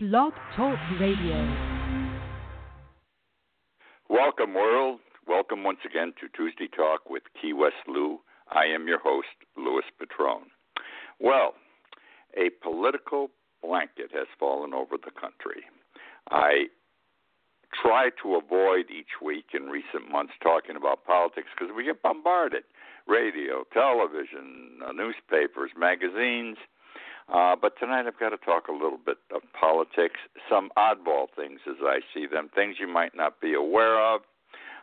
Blog Talk Radio. Welcome, world. Welcome once again to Tuesday Talk with Key West Lou. I am your host, Louis Petrone. Well, a political blanket has fallen over the country. I try to avoid each week in recent months talking about politics because we get bombarded radio, television, uh, newspapers, magazines uh, but tonight I've got to talk a little bit of politics, some oddball things as I see them, things you might not be aware of.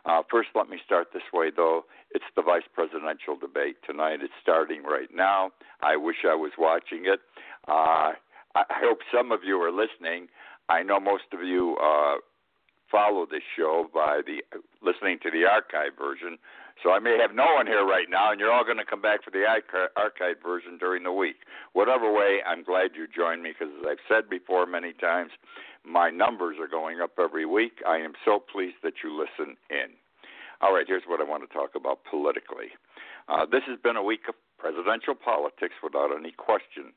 Uh, first, let me start this way, though. It's the vice presidential debate tonight. It's starting right now. I wish I was watching it. Uh, I hope some of you are listening. I know most of you uh, follow this show by the listening to the archive version. So I may have no one here right now, and you're all going to come back for the archive version during the week. Whatever way, I'm glad you joined me because, as I've said before many times, my numbers are going up every week. I am so pleased that you listen in. All right, here's what I want to talk about politically. Uh, this has been a week of presidential politics without any question.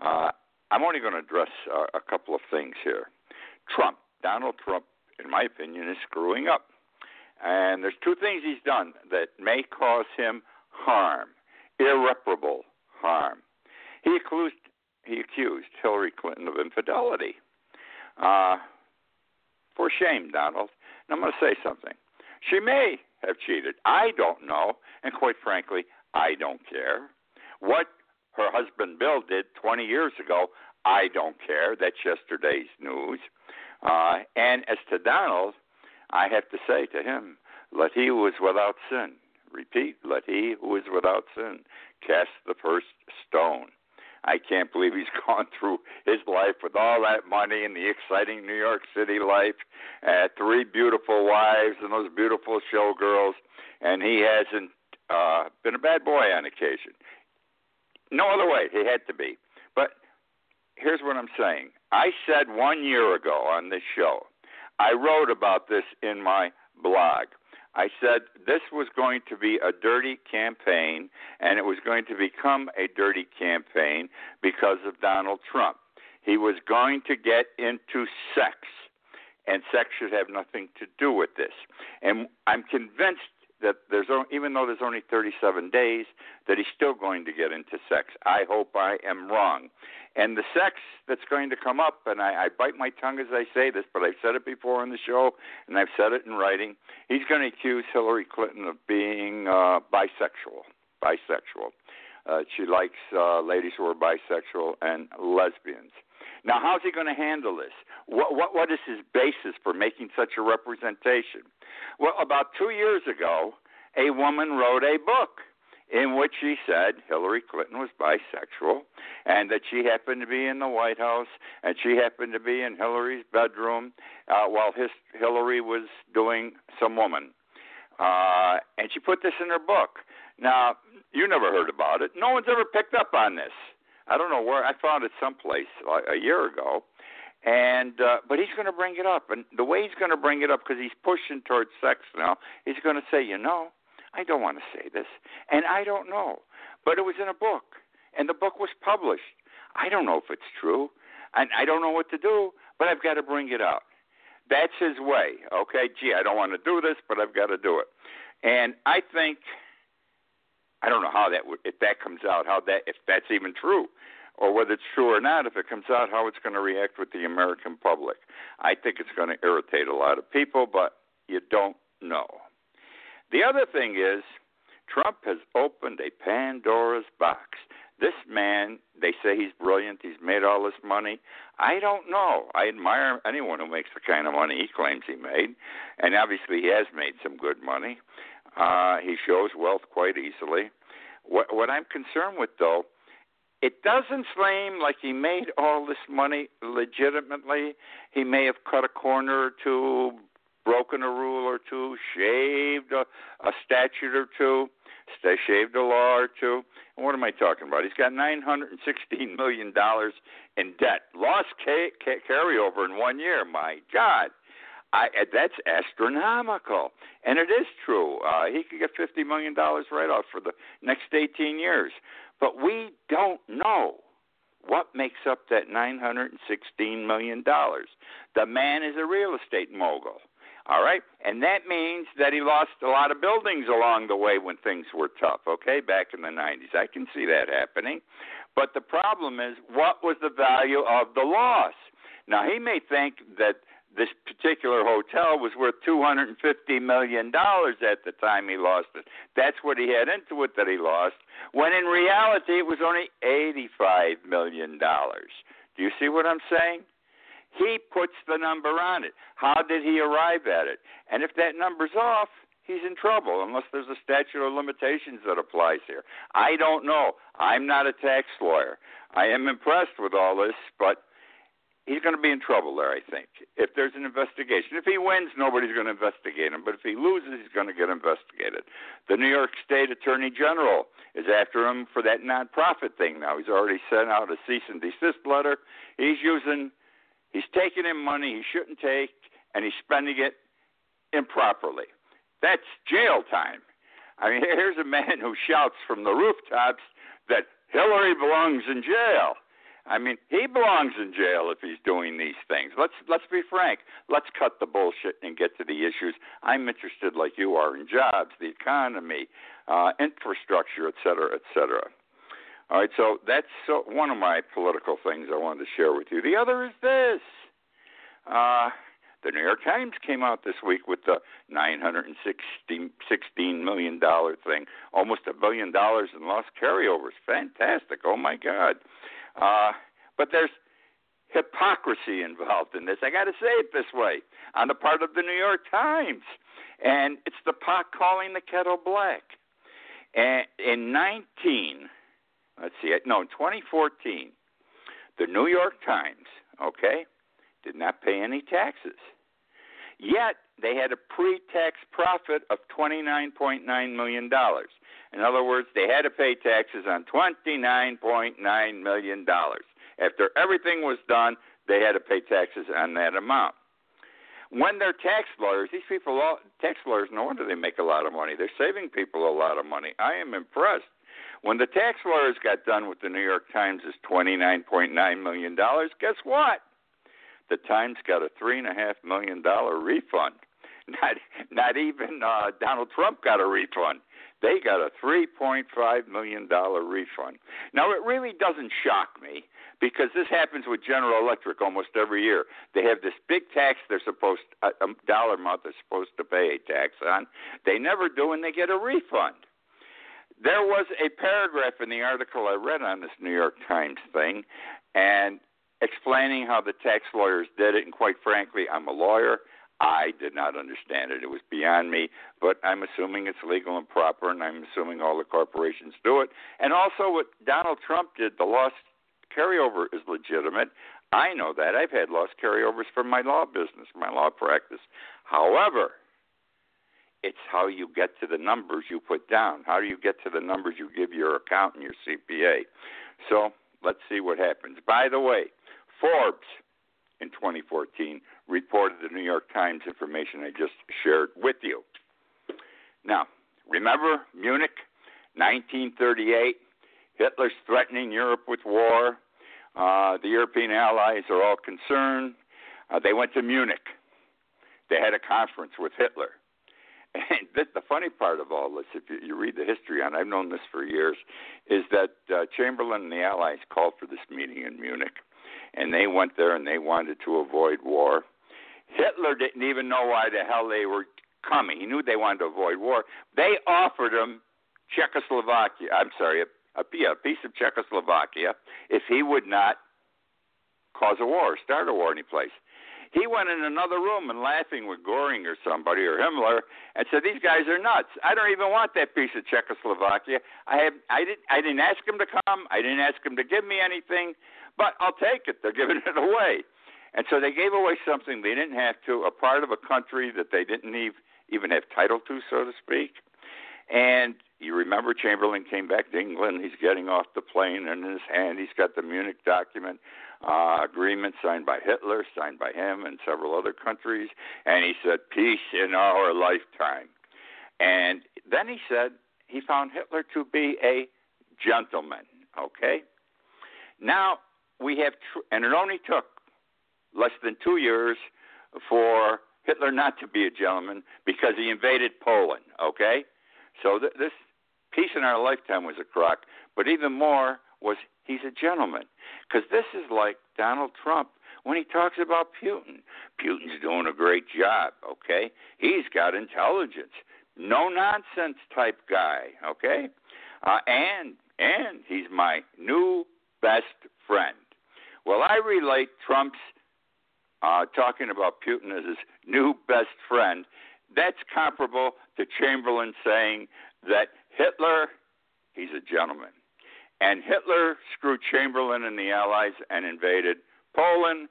Uh, I'm only going to address uh, a couple of things here. Trump, Donald Trump, in my opinion, is screwing up. And there's two things he's done that may cause him harm, irreparable harm. He accused he accused Hillary Clinton of infidelity. Uh, for shame, Donald. And I'm going to say something. She may have cheated. I don't know, and quite frankly, I don't care. What her husband Bill did 20 years ago, I don't care. That's yesterday's news. Uh, and as to Donald, I have to say to him, let he who is without sin, repeat, let he who is without sin cast the first stone. I can't believe he's gone through his life with all that money and the exciting New York City life, uh, three beautiful wives and those beautiful showgirls, and he hasn't uh, been a bad boy on occasion. No other way, he had to be. But here's what I'm saying. I said one year ago on this show, I wrote about this in my blog. I said this was going to be a dirty campaign, and it was going to become a dirty campaign because of Donald Trump. He was going to get into sex, and sex should have nothing to do with this. And I'm convinced that there's even though there's only 37 days, that he's still going to get into sex. I hope I am wrong. And the sex that's going to come up, and I, I bite my tongue as I say this, but I've said it before on the show, and I've said it in writing. He's going to accuse Hillary Clinton of being uh, bisexual. Bisexual. Uh, she likes uh, ladies who are bisexual and lesbians. Now, how's he going to handle this? What, what, what is his basis for making such a representation? Well, about two years ago, a woman wrote a book in which she said Hillary Clinton was bisexual and that she happened to be in the White House and she happened to be in Hillary's bedroom uh, while his, Hillary was doing some woman. Uh, and she put this in her book. Now, you never heard about it. No one's ever picked up on this. I don't know where I found it someplace like a year ago, and uh, but he's going to bring it up, and the way he's going to bring it up because he's pushing towards sex now, he's going to say, you know, I don't want to say this, and I don't know, but it was in a book, and the book was published. I don't know if it's true, and I don't know what to do, but I've got to bring it out. That's his way. Okay, gee, I don't want to do this, but I've got to do it. And I think I don't know how that if that comes out, how that if that's even true, or whether it's true or not. If it comes out, how it's going to react with the American public. I think it's going to irritate a lot of people, but you don't know. The other thing is, Trump has opened a Pandora's box. This man, they say he's brilliant. He's made all this money. I don't know. I admire anyone who makes the kind of money he claims he made, and obviously he has made some good money. Uh, he shows wealth quite easily. What, what I'm concerned with, though, it doesn't seem like he made all this money legitimately. He may have cut a corner or two, broken a rule or two, shaved a, a statute or two, shaved a law or two. And what am I talking about? He's got $916 million in debt. Lost ca- ca- carryover in one year. My God. I, that's astronomical, and it is true. Uh, he could get fifty million dollars right off for the next eighteen years, but we don't know. What makes up that $916 million? The man is a real estate mogul. All right? And that means that he lost a lot of buildings along the way when things were tough, okay, back in the 90s. I can see that happening. But the problem is, what was the value of the loss? Now, he may think that this particular hotel was worth $250 million at the time he lost it. That's what he had into it that he lost, when in reality it was only $85 million. Do you see what I'm saying? He puts the number on it. How did he arrive at it? And if that number's off, he's in trouble unless there's a statute of limitations that applies here. I don't know. I'm not a tax lawyer. I am impressed with all this, but he's going to be in trouble there, I think. If there's an investigation, if he wins, nobody's going to investigate him. But if he loses, he's going to get investigated. The New York State Attorney General is after him for that nonprofit thing now. He's already sent out a cease and desist letter. He's using, he's taking in money he shouldn't take, and he's spending it improperly. That's jail time. I mean, here's a man who shouts from the rooftops that Hillary belongs in jail. I mean, he belongs in jail if he's doing these things. Let's let's be frank. Let's cut the bullshit and get to the issues. I'm interested, like you are, in jobs, the economy, uh, infrastructure, et cetera, et cetera. All right, so that's uh, one of my political things I wanted to share with you. The other is this. Uh, the New York Times came out this week with the $916 million thing, almost a billion dollars in lost carryovers. Fantastic. Oh, my God. Uh, but there's hypocrisy involved in this. I got to say it this way on the part of the New York Times. And it's the pot calling the kettle black. And in 19, let's see, no, in 2014, the New York Times, okay, did not pay any taxes. Yet they had a pre tax profit of $29.9 million. In other words, they had to pay taxes on $29.9 million. After everything was done, they had to pay taxes on that amount. When they're tax lawyers, these people, tax lawyers, no wonder they make a lot of money. They're saving people a lot of money. I am impressed. When the tax lawyers got done with the New York Times' $29.9 million, guess what? The Times got a $3.5 million refund. Not, not even uh, Donald Trump got a refund. They got a $3.5 million refund. Now, it really doesn't shock me because this happens with General Electric almost every year. They have this big tax they're supposed uh, a dollar amount they're supposed to pay a tax on. They never do, and they get a refund. There was a paragraph in the article I read on this New York Times thing, and explaining how the tax lawyers did it. And quite frankly, I'm a lawyer. I did not understand it. It was beyond me, but I'm assuming it's legal and proper, and I'm assuming all the corporations do it. And also, what Donald Trump did, the lost carryover is legitimate. I know that. I've had lost carryovers from my law business, my law practice. However, it's how you get to the numbers you put down. How do you get to the numbers you give your accountant, your CPA? So let's see what happens. By the way, Forbes in 2014 reported the New York Times information I just shared with you. Now, remember Munich, 1938? Hitler's threatening Europe with war. Uh, the European allies are all concerned. Uh, they went to Munich. They had a conference with Hitler. And the, the funny part of all this, if you, you read the history on, I've known this for years, is that uh, Chamberlain and the Allies called for this meeting in Munich, and they went there and they wanted to avoid war. Hitler didn't even know why the hell they were coming. He knew they wanted to avoid war. They offered him Czechoslovakia. I'm sorry, a, a, piece of Czechoslovakia if he would not cause a war, start a war any place. He went in another room and laughing with Goring or somebody or Himmler and said, "These guys are nuts. I don't even want that piece of Czechoslovakia. I have I didn't I didn't ask him to come. I didn't ask him to give me anything, but I'll take it. They're giving it away." And so they gave away something they didn't have to, a part of a country that they didn't even have title to, so to speak. And you remember Chamberlain came back to England. He's getting off the plane, and in his hand, he's got the Munich document uh, agreement signed by Hitler, signed by him, and several other countries. And he said, Peace in our lifetime. And then he said he found Hitler to be a gentleman. Okay? Now, we have, tr- and it only took less than two years for Hitler not to be a gentleman because he invaded Poland. Okay, so th- this peace in our lifetime was a crock, but even more was he's a gentleman because this is like Donald Trump when he talks about Putin. Putin's doing a great job. Okay, he's got intelligence, no nonsense type guy. Okay, uh, and and he's my new best friend. Well, I relate Trump's uh, talking about Putin as his new best friend. That's comparable to Chamberlain saying that Hitler, he's a gentleman. And Hitler screwed Chamberlain and the Allies and invaded Poland.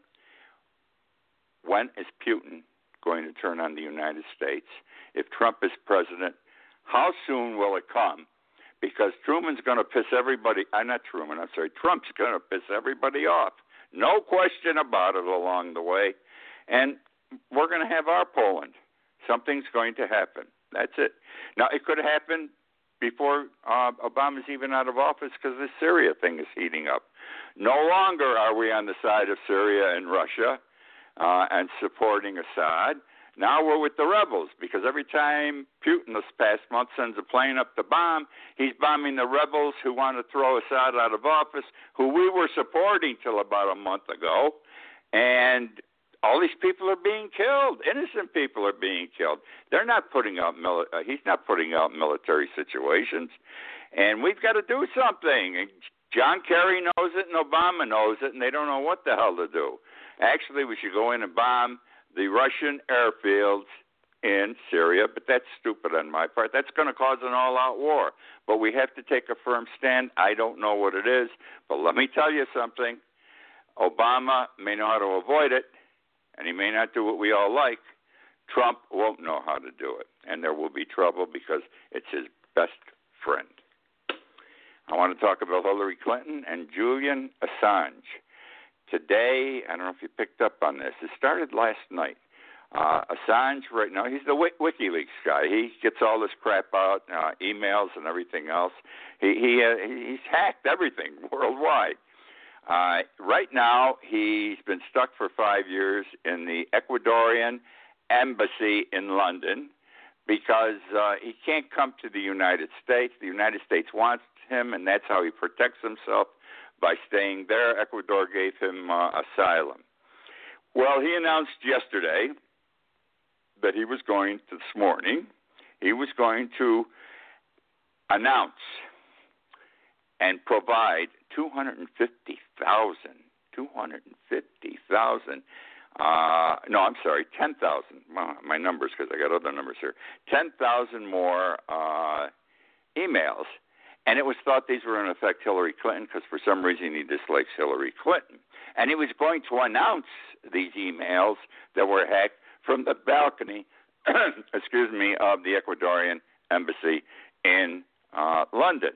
When is Putin going to turn on the United States? If Trump is president, how soon will it come? Because Truman's going to piss everybody. I'm uh, not Truman. I'm sorry. Trump's going to piss everybody off. No question about it along the way. And we're going to have our Poland. Something's going to happen. That's it. Now, it could happen before uh, Obama's even out of office because the Syria thing is heating up. No longer are we on the side of Syria and Russia uh, and supporting Assad. Now we're with the rebels because every time Putin this past month sends a plane up to bomb, he's bombing the rebels who want to throw Assad out of office, who we were supporting till about a month ago. And all these people are being killed. Innocent people are being killed. They're not putting out mili- uh, he's not putting out military situations. And we've got to do something. And John Kerry knows it and Obama knows it and they don't know what the hell to do. Actually, we should go in and bomb the Russian airfields in Syria, but that's stupid on my part. That's going to cause an all out war. But we have to take a firm stand. I don't know what it is, but let me tell you something. Obama may know how to avoid it, and he may not do what we all like. Trump won't know how to do it, and there will be trouble because it's his best friend. I want to talk about Hillary Clinton and Julian Assange today, I don't know if you picked up on this. It started last night. Uh, Assange, right now, he's the WikiLeaks guy. He gets all this crap out, uh, emails and everything else. He he uh, he's hacked everything worldwide. Uh, right now, he's been stuck for five years in the Ecuadorian embassy in London because uh, he can't come to the United States. The United States wants him, and that's how he protects himself by staying there. Ecuador gave him uh, asylum. Well, he announced yesterday that he was going to this morning, he was going to announce and provide 250,000, 250,000, uh, no, I'm sorry, 10,000, my numbers because I got other numbers here, 10,000 more uh, emails and it was thought these were in effect Hillary Clinton because for some reason he dislikes Hillary Clinton. And he was going to announce these emails that were hacked from the balcony, excuse me, of the Ecuadorian embassy in uh, London.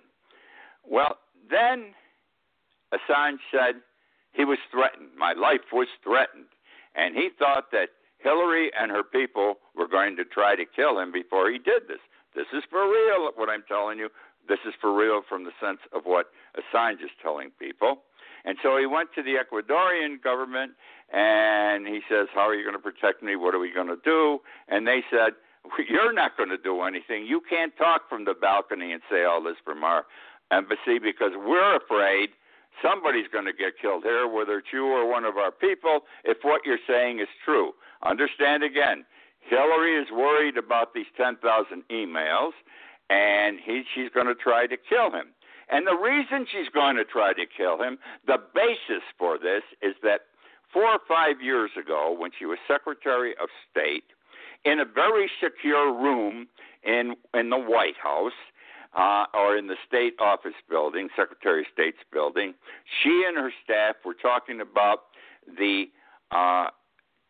Well, then Assange said he was threatened. My life was threatened. And he thought that Hillary and her people were going to try to kill him before he did this. This is for real, what I'm telling you. This is for real from the sense of what Assange is telling people. And so he went to the Ecuadorian government and he says, How are you going to protect me? What are we going to do? And they said, You're not going to do anything. You can't talk from the balcony and say all this from our embassy because we're afraid somebody's going to get killed here, whether it's you or one of our people, if what you're saying is true. Understand again, Hillary is worried about these 10,000 emails and he, she's going to try to kill him. And the reason she's going to try to kill him, the basis for this is that four or five years ago, when she was Secretary of State, in a very secure room in in the White House uh, or in the State Office building, Secretary of State's building, she and her staff were talking about the uh,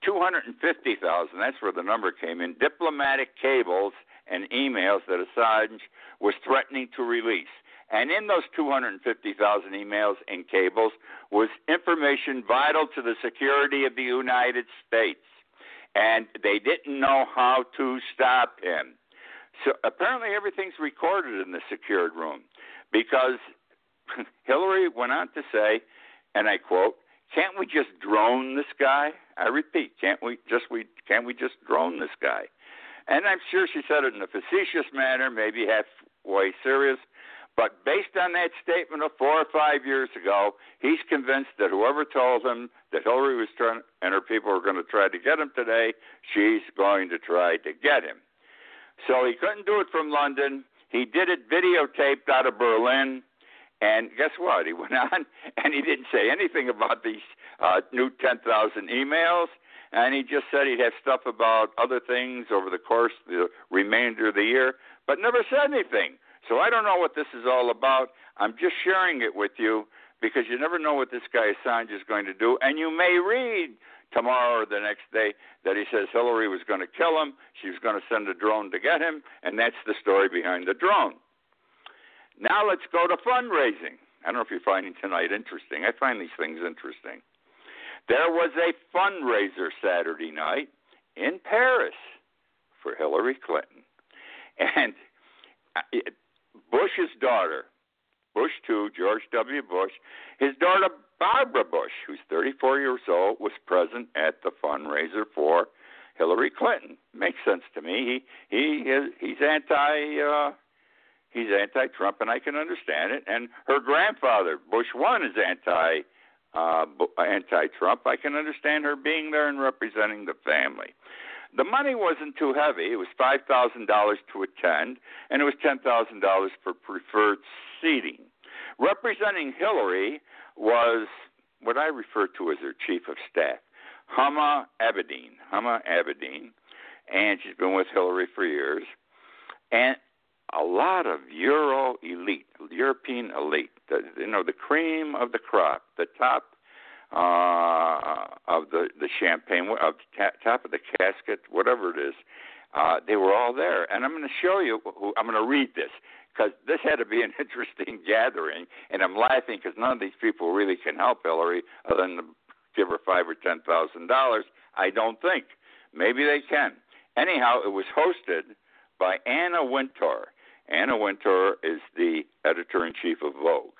250,000. That's where the number came in. Diplomatic cables and emails that Assange was threatening to release. And in those 250,000 emails and cables was information vital to the security of the United States. And they didn't know how to stop him. So apparently everything's recorded in the secured room because Hillary went on to say, and I quote, "Can't we just drone this guy?" I repeat, can't we just we can't we just drone this guy? And I'm sure she said it in a facetious manner, maybe halfway serious. But based on that statement of four or five years ago, he's convinced that whoever told him that Hillary was trying and her people were going to try to get him today, she's going to try to get him. So he couldn't do it from London. He did it videotaped out of Berlin. And guess what? He went on and he didn't say anything about these uh, new 10,000 emails. And he just said he'd have stuff about other things over the course the remainder of the year, but never said anything. So I don't know what this is all about. I'm just sharing it with you because you never know what this guy Assange is going to do. And you may read tomorrow or the next day that he says Hillary was going to kill him, she was going to send a drone to get him, and that's the story behind the drone. Now let's go to fundraising. I don't know if you're finding tonight interesting. I find these things interesting. There was a fundraiser Saturday night in Paris for Hillary Clinton. And uh, Bush's daughter, Bush II, George W. Bush, his daughter Barbara Bush, who's 34 years old, was present at the fundraiser for Hillary Clinton. Makes sense to me. He he he's anti uh, he's anti-Trump, and I can understand it. And her grandfather, Bush one, is anti uh, anti-Trump. I can understand her being there and representing the family. The money wasn't too heavy. It was five thousand dollars to attend, and it was ten thousand dollars for preferred seating. Representing Hillary was what I refer to as her chief of staff, Huma Abedin. Huma Abedin, and she's been with Hillary for years. And a lot of Euro elite, European elite, the, you know, the cream of the crop, the top uh, of the the champagne, of top of the casket, whatever it is. Uh, they were all there, and I'm going to show you. Who, I'm going to read this because this had to be an interesting gathering, and I'm laughing because none of these people really can help Hillary other than to give her five or ten thousand dollars. I don't think. Maybe they can. Anyhow, it was hosted by Anna Wintour. Anna Wintour is the editor in chief of Vogue.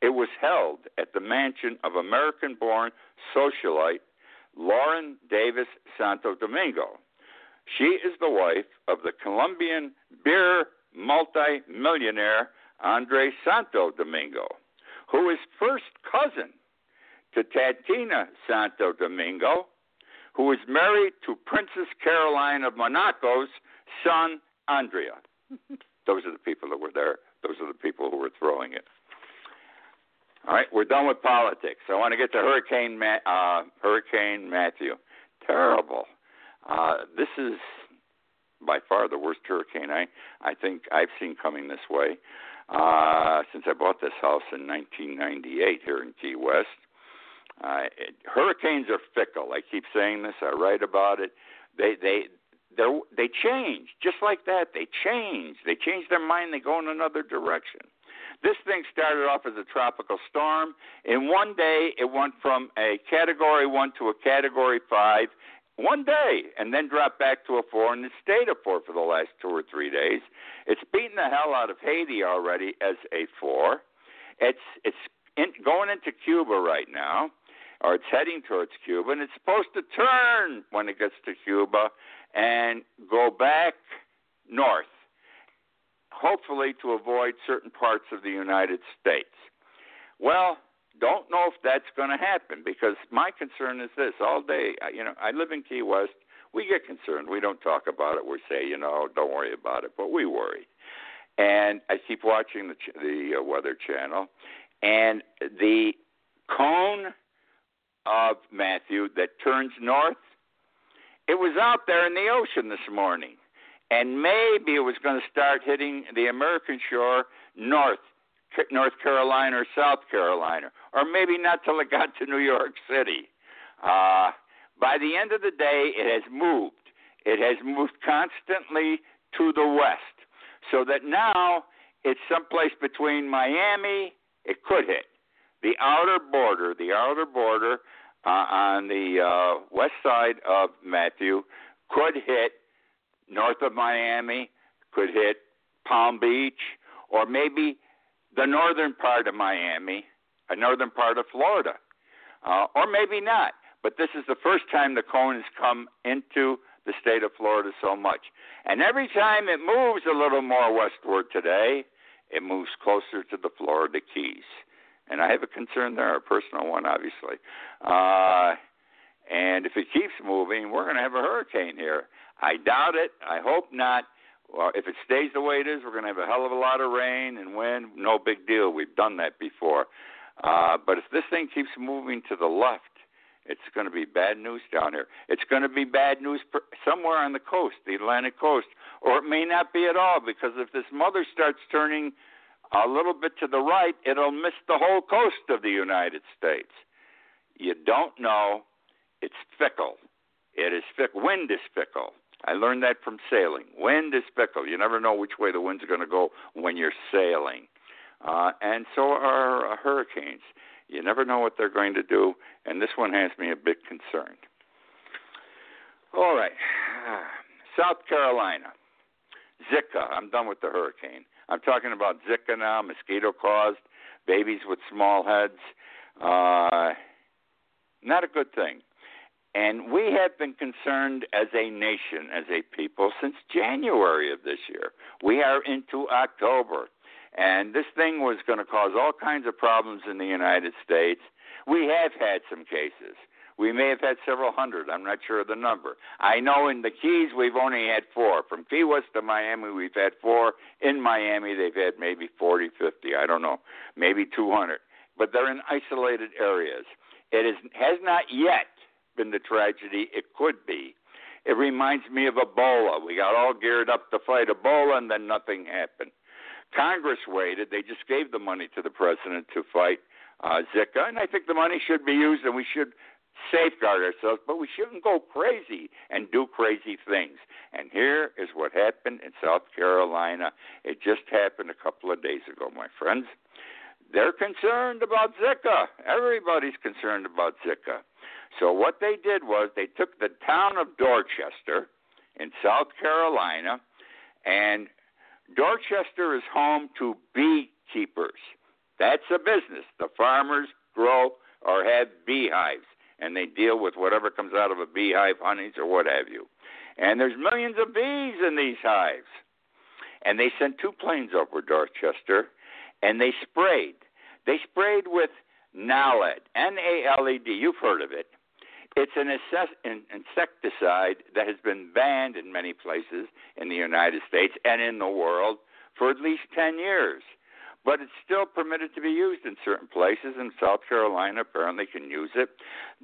It was held at the mansion of American born socialite Lauren Davis Santo Domingo. She is the wife of the Colombian beer multi-millionaire Andre Santo Domingo, who is first cousin to Tatiana Santo Domingo, who is married to Princess Caroline of Monaco's son, Andrea. Those are the people that were there. Those are the people who were throwing it. All right, we're done with politics. I want to get to Hurricane Ma- uh, Hurricane Matthew. Terrible. Uh, this is by far the worst hurricane I I think I've seen coming this way uh, since I bought this house in 1998 here in Key West. Uh, it, hurricanes are fickle. I keep saying this. I write about it. They they they they change just like that. They change. They change their mind. They go in another direction. This thing started off as a tropical storm. In one day, it went from a category one to a category five. One day, and then dropped back to a four, and it stayed a four for the last two or three days. It's beaten the hell out of Haiti already as a four. It's it's in, going into Cuba right now, or it's heading towards Cuba, and it's supposed to turn when it gets to Cuba and go back north, hopefully to avoid certain parts of the United States. Well, don't know if that's going to happen because my concern is this all day, you know, I live in Key West. We get concerned. We don't talk about it. We say, you know, don't worry about it, but we worry. And I keep watching the the uh, Weather Channel, and the cone of Matthew that turns north it was out there in the ocean this morning, and maybe it was going to start hitting the American shore north, North Carolina or South Carolina, or maybe not till it got to New York City. Uh, by the end of the day, it has moved. It has moved constantly to the west, so that now it's someplace between Miami. It could hit the outer border, the outer border uh, on the uh, west side of Matthew could hit north of Miami, could hit Palm Beach, or maybe the northern part of Miami, a northern part of Florida. uh, or maybe not. But this is the first time the cone has come into the state of Florida so much. And every time it moves a little more westward today, it moves closer to the Florida Keys. And I have a concern there, a personal one, obviously. Uh, and if it keeps moving, we're going to have a hurricane here. I doubt it. I hope not. Well, if it stays the way it is, we're going to have a hell of a lot of rain and wind. No big deal. We've done that before. Uh, but if this thing keeps moving to the left, it's going to be bad news down here. It's going to be bad news somewhere on the coast, the Atlantic coast, or it may not be at all because if this mother starts turning a little bit to the right, it'll miss the whole coast of the United States. You don't know. It's fickle. It is fickle. Wind is fickle. I learned that from sailing. Wind is fickle. You never know which way the wind's going to go when you're sailing. Uh, and so are uh, hurricanes. You never know what they're going to do, and this one has me a bit concerned. All right, South Carolina, Zika. I'm done with the hurricane. I'm talking about Zika now, mosquito caused, babies with small heads. Uh, not a good thing. And we have been concerned as a nation, as a people, since January of this year. We are into October. And this thing was going to cause all kinds of problems in the United States. We have had some cases. We may have had several hundred. I'm not sure of the number. I know in the Keys we've only had four. From Key West to Miami, we've had four. In Miami, they've had maybe 40, 50. I don't know, maybe 200. But they're in isolated areas. It is, has not yet been the tragedy it could be. It reminds me of Ebola. We got all geared up to fight Ebola, and then nothing happened. Congress waited. They just gave the money to the president to fight uh, Zika, and I think the money should be used, and we should safeguard ourselves, but we shouldn't go crazy and do crazy things. And here is what happened in South Carolina. It just happened a couple of days ago, my friends. They're concerned about Zika. Everybody's concerned about Zika. So what they did was they took the town of Dorchester in South Carolina and Dorchester is home to beekeepers. That's a business. The farmers grow or have beehives, and they deal with whatever comes out of a beehive, honeys, or what have you. And there's millions of bees in these hives. And they sent two planes over Dorchester, and they sprayed. They sprayed with Naled, N A L E D. You've heard of it. It's an insecticide that has been banned in many places in the United States and in the world for at least 10 years. But it's still permitted to be used in certain places, and South Carolina apparently can use it.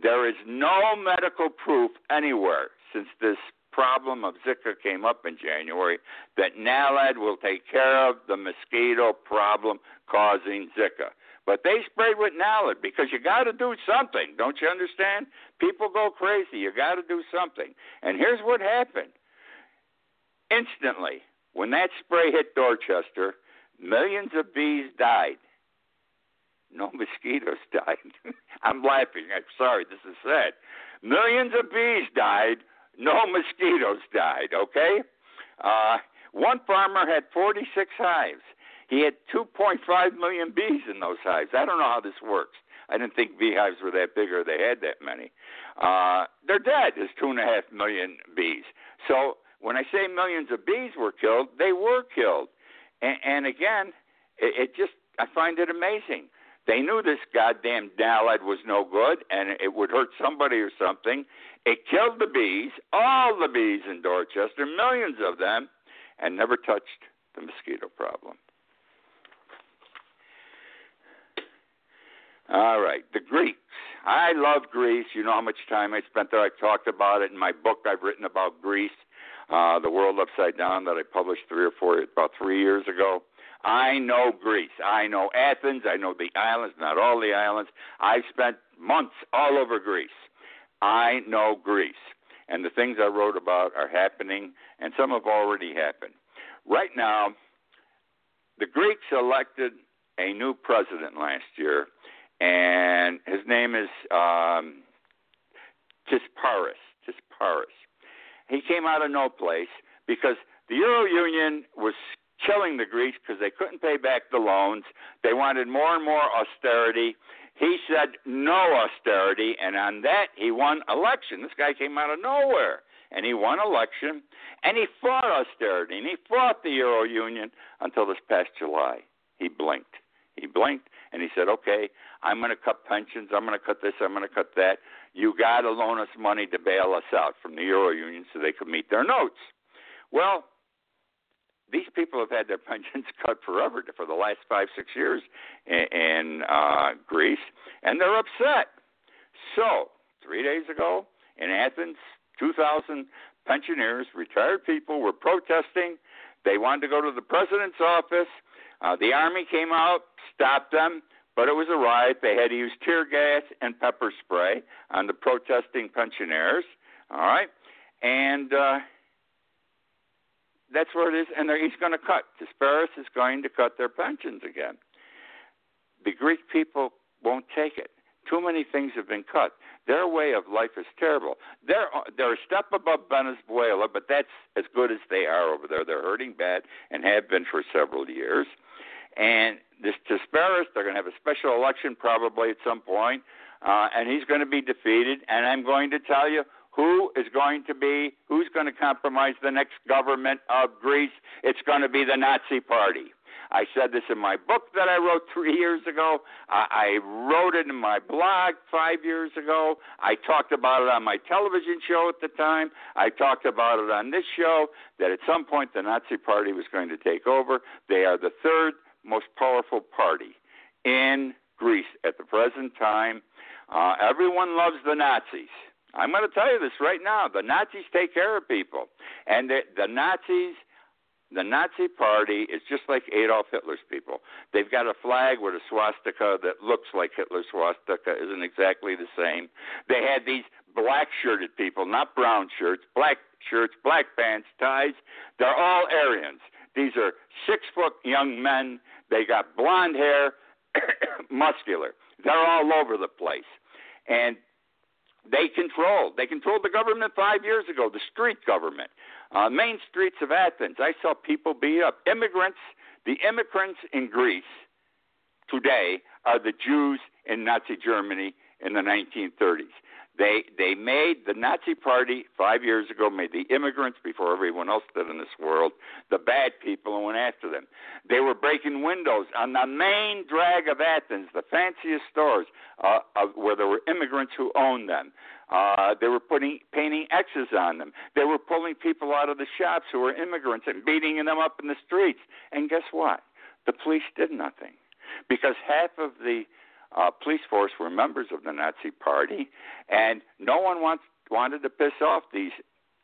There is no medical proof anywhere since this problem of Zika came up in January that NALED will take care of the mosquito problem causing Zika. But they sprayed with Naled because you got to do something. Don't you understand? People go crazy. You got to do something. And here's what happened. Instantly, when that spray hit Dorchester, millions of bees died. No mosquitoes died. I'm laughing. I'm sorry. This is sad. Millions of bees died. No mosquitoes died. Okay. Uh, one farmer had 46 hives. He had 2.5 million bees in those hives. I don't know how this works. I didn't think beehives were that big or they had that many. Uh, they're dead. A half million bees. So when I say millions of bees were killed, they were killed. And, and again, it, it just I find it amazing. They knew this goddamn Naled was no good and it would hurt somebody or something. It killed the bees, all the bees in Dorchester, millions of them, and never touched the mosquito problem. All right, the Greeks. I love Greece. You know how much time I spent there. I've talked about it in my book I've written about Greece, uh, The World Upside Down, that I published three or four, about three years ago. I know Greece. I know Athens. I know the islands, not all the islands. I've spent months all over Greece. I know Greece. And the things I wrote about are happening, and some have already happened. Right now, the Greeks elected a new president last year and his name is um, Tisparis. Tisparis. He came out of no place because the Euro Union was killing the Greeks because they couldn't pay back the loans. They wanted more and more austerity. he said no austerity, and on that he won election. This guy came out of nowhere, and he won election, and he fought austerity, and he fought the Euro Union until this past July. He blinked. He blinked, and he said, "Okay, I'm going to cut pensions. I'm going to cut this. I'm going to cut that. You got to loan us money to bail us out from the Euro Union so they could meet their notes." Well, these people have had their pensions cut forever for the last five, six years in, in uh, Greece, and they're upset. So, three days ago in Athens, 2,000 pensioners, retired people, were protesting. They wanted to go to the president's office. Uh, the army came out, stopped them, but it was a riot. They had to use tear gas and pepper spray on the protesting pensioners. All right, and uh, that's where it is, and they're, he's going to cut. Tsipras is going to cut their pensions again. The Greek people won't take it. Too many things have been cut. Their way of life is terrible. They're they're a step above Venezuela, but that's as good as they are over there. They're hurting bad and have been for several years. And this Tsipras, they're going to have a special election probably at some point, uh, and he's going to be defeated. And I'm going to tell you who is going to be who's going to compromise the next government of Greece? It's going to be the Nazi Party. I said this in my book that I wrote three years ago. I, wrote it in my blog five years ago. I talked about it on my television show at the time. I talked about it on this show that at some point the Nazi Party was going to take over. They are the third most powerful party in Greece at the present time. Uh, everyone loves the Nazis. I'm going to tell you this right now. The Nazis take care of people, and the, the Nazis, the Nazi Party is just like Adolf Hitler's people. They've got a flag with a swastika that looks like Hitler's swastika, isn't exactly the same. They had these black-shirted people, not brown shirts, black shirts, black pants, ties. They're all Aryans. These are six-foot young men. They got blonde hair, muscular. They're all over the place, and they controlled. They controlled the government five years ago, the street government. Uh, main streets of Athens, I saw people beat up. Immigrants, the immigrants in Greece today are the Jews in Nazi Germany in the 1930s. They they made the Nazi Party five years ago made the immigrants before everyone else did in this world the bad people and went after them. They were breaking windows on the main drag of Athens, the fanciest stores, uh, of, where there were immigrants who owned them. Uh, they were putting painting X's on them. They were pulling people out of the shops who were immigrants and beating them up in the streets. And guess what? The police did nothing because half of the uh, police force were members of the Nazi Party, and no one wants, wanted to piss off these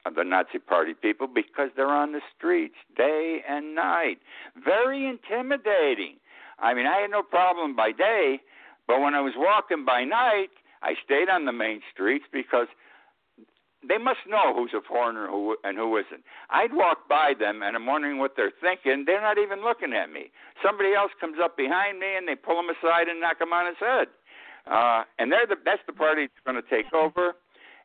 uh, the Nazi Party people because they're on the streets day and night. Very intimidating. I mean, I had no problem by day, but when I was walking by night, I stayed on the main streets because they must know who's a foreigner who and who isn't. I'd walk by them and I'm wondering what they're thinking. They're not even looking at me. Somebody else comes up behind me and they pull him aside and knock him on his head. Uh, and they're the that's the party that's going to take over,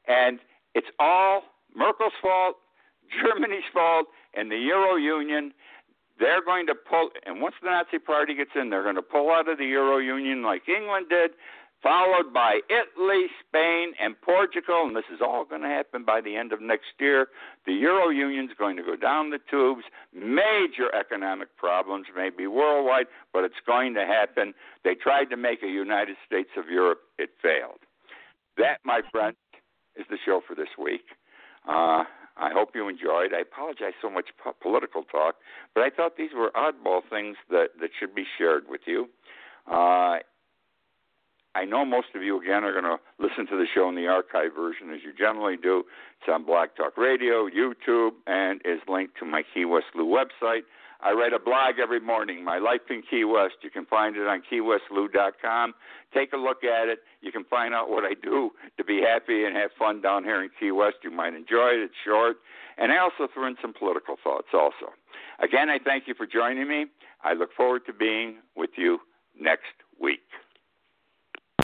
and it's all Merkel's fault, Germany's fault, and the Euro Union. They're going to pull, and once the Nazi Party gets in, they're going to pull out of the Euro Union like England did followed by Italy, Spain, and Portugal, and this is all going to happen by the end of next year. The Euro Union is going to go down the tubes. Major economic problems, maybe worldwide, but it's going to happen. They tried to make a United States of Europe, it failed. That, my friend, is the show for this week. Uh, I hope you enjoyed. I apologize so much po- political talk, but I thought these were oddball things that, that should be shared with you. Uh, I know most of you, again, are going to listen to the show in the archive version as you generally do. It's on Blog Talk Radio, YouTube, and is linked to my Key West Lou website. I write a blog every morning, My Life in Key West. You can find it on keywestlou.com. Take a look at it. You can find out what I do to be happy and have fun down here in Key West. You might enjoy it. It's short. And I also throw in some political thoughts also. Again, I thank you for joining me. I look forward to being with you next week.